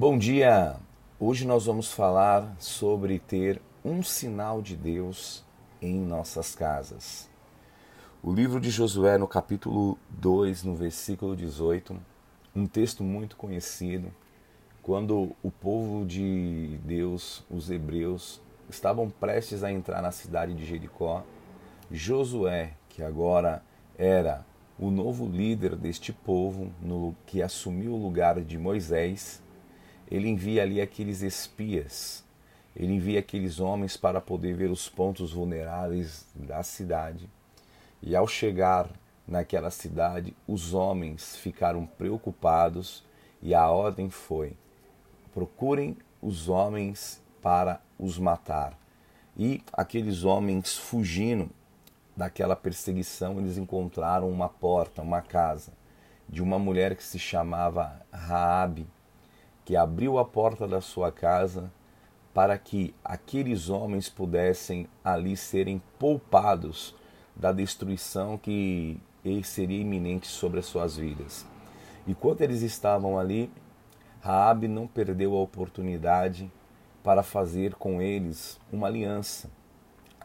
Bom dia! Hoje nós vamos falar sobre ter um sinal de Deus em nossas casas. O livro de Josué, no capítulo 2, no versículo 18, um texto muito conhecido, quando o povo de Deus, os hebreus, estavam prestes a entrar na cidade de Jericó, Josué, que agora era o novo líder deste povo, no, que assumiu o lugar de Moisés, ele envia ali aqueles espias, ele envia aqueles homens para poder ver os pontos vulneráveis da cidade. E ao chegar naquela cidade, os homens ficaram preocupados e a ordem foi: procurem os homens para os matar. E aqueles homens fugindo daquela perseguição, eles encontraram uma porta, uma casa de uma mulher que se chamava Raabe que abriu a porta da sua casa para que aqueles homens pudessem ali serem poupados da destruição que seria iminente sobre as suas vidas. E quando eles estavam ali, Raabe não perdeu a oportunidade para fazer com eles uma aliança.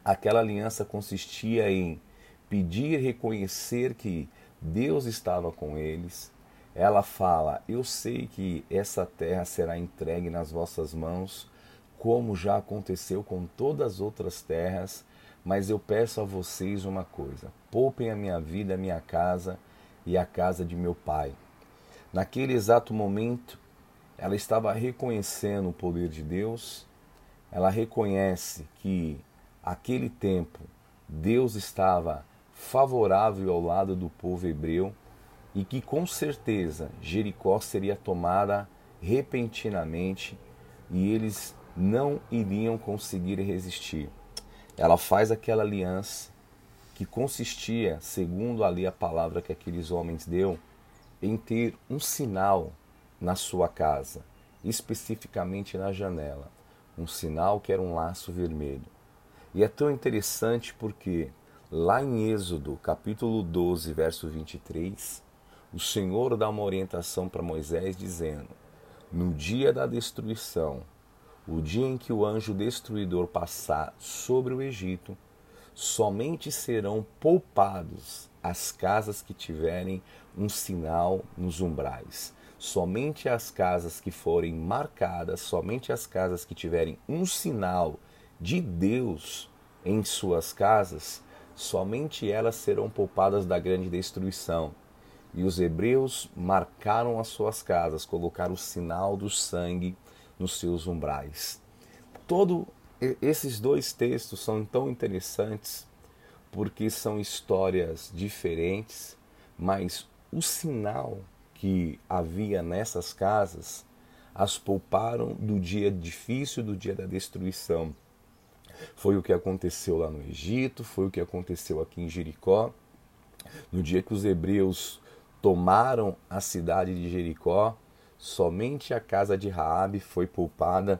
Aquela aliança consistia em pedir reconhecer que Deus estava com eles, ela fala: Eu sei que essa terra será entregue nas vossas mãos, como já aconteceu com todas as outras terras, mas eu peço a vocês uma coisa: poupem a minha vida, a minha casa e a casa de meu pai. Naquele exato momento, ela estava reconhecendo o poder de Deus, ela reconhece que aquele tempo Deus estava favorável ao lado do povo hebreu e que com certeza Jericó seria tomada repentinamente e eles não iriam conseguir resistir. Ela faz aquela aliança que consistia, segundo ali a palavra que aqueles homens deu, em ter um sinal na sua casa, especificamente na janela, um sinal que era um laço vermelho. E é tão interessante porque lá em Êxodo, capítulo 12, verso 23, o Senhor dá uma orientação para Moisés dizendo: No dia da destruição, o dia em que o anjo destruidor passar sobre o Egito, somente serão poupados as casas que tiverem um sinal nos umbrais. Somente as casas que forem marcadas, somente as casas que tiverem um sinal de Deus em suas casas, somente elas serão poupadas da grande destruição. E os hebreus marcaram as suas casas, colocaram o sinal do sangue nos seus umbrais. Todo esses dois textos são tão interessantes porque são histórias diferentes, mas o sinal que havia nessas casas as pouparam do dia difícil, do dia da destruição. Foi o que aconteceu lá no Egito, foi o que aconteceu aqui em Jericó. No dia que os hebreus tomaram a cidade de Jericó, somente a casa de Raabe foi poupada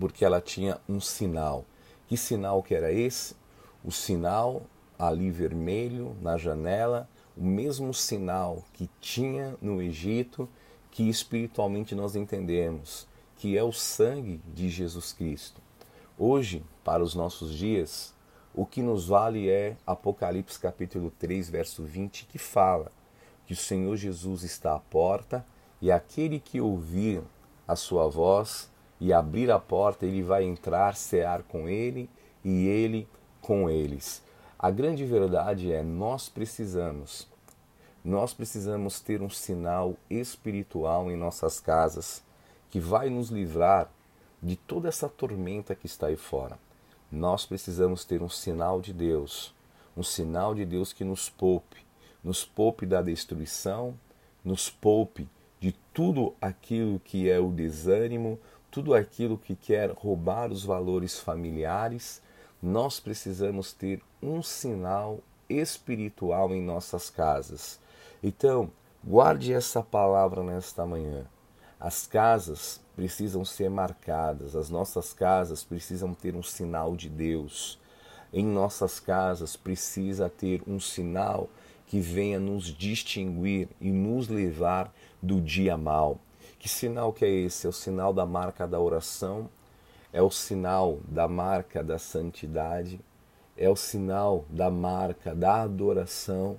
porque ela tinha um sinal. Que sinal que era esse? O sinal ali vermelho na janela, o mesmo sinal que tinha no Egito, que espiritualmente nós entendemos, que é o sangue de Jesus Cristo. Hoje, para os nossos dias, o que nos vale é Apocalipse capítulo 3, verso 20, que fala: que o Senhor Jesus está à porta e aquele que ouvir a sua voz e abrir a porta, ele vai entrar, cear com ele e ele com eles. A grande verdade é nós precisamos nós precisamos ter um sinal espiritual em nossas casas que vai nos livrar de toda essa tormenta que está aí fora. Nós precisamos ter um sinal de Deus, um sinal de Deus que nos poupe, nos poupe da destruição, nos poupe de tudo aquilo que é o desânimo, tudo aquilo que quer roubar os valores familiares, nós precisamos ter um sinal espiritual em nossas casas. Então, guarde essa palavra nesta manhã. As casas precisam ser marcadas, as nossas casas precisam ter um sinal de Deus. Em nossas casas precisa ter um sinal que venha nos distinguir e nos levar do dia mal. Que sinal que é esse? É o sinal da marca da oração, é o sinal da marca da santidade, é o sinal da marca da adoração.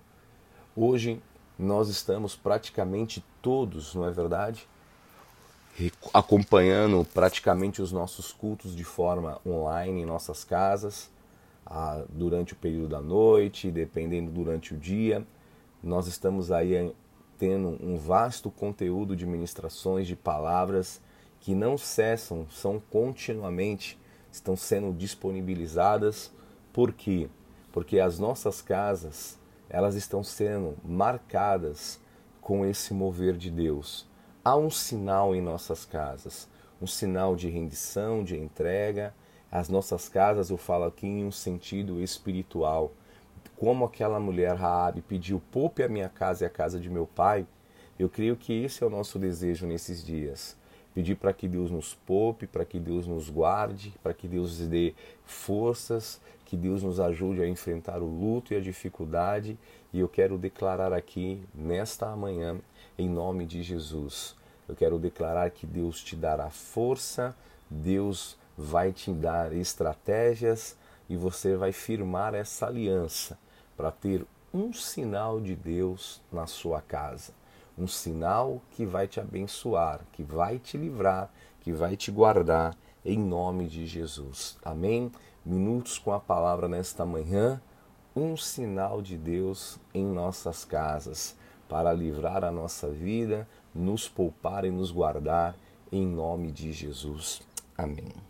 Hoje nós estamos praticamente todos, não é verdade? Acompanhando praticamente os nossos cultos de forma online em nossas casas, durante o período da noite, dependendo durante o dia. Nós estamos aí tendo um vasto conteúdo de ministrações, de palavras que não cessam, são continuamente, estão sendo disponibilizadas. Por quê? Porque as nossas casas, elas estão sendo marcadas com esse mover de Deus. Há um sinal em nossas casas, um sinal de rendição, de entrega. As nossas casas, eu falo aqui em um sentido espiritual, como aquela mulher Raabe pediu poupe a minha casa e a casa de meu pai, eu creio que esse é o nosso desejo nesses dias. Pedir para que Deus nos poupe, para que Deus nos guarde, para que Deus nos dê forças, que Deus nos ajude a enfrentar o luto e a dificuldade. E eu quero declarar aqui, nesta manhã, em nome de Jesus, eu quero declarar que Deus te dará força, Deus vai te dar estratégias e você vai firmar essa aliança para ter um sinal de Deus na sua casa. Um sinal que vai te abençoar, que vai te livrar, que vai te guardar, em nome de Jesus. Amém? Minutos com a palavra nesta manhã. Um sinal de Deus em nossas casas, para livrar a nossa vida, nos poupar e nos guardar, em nome de Jesus. Amém.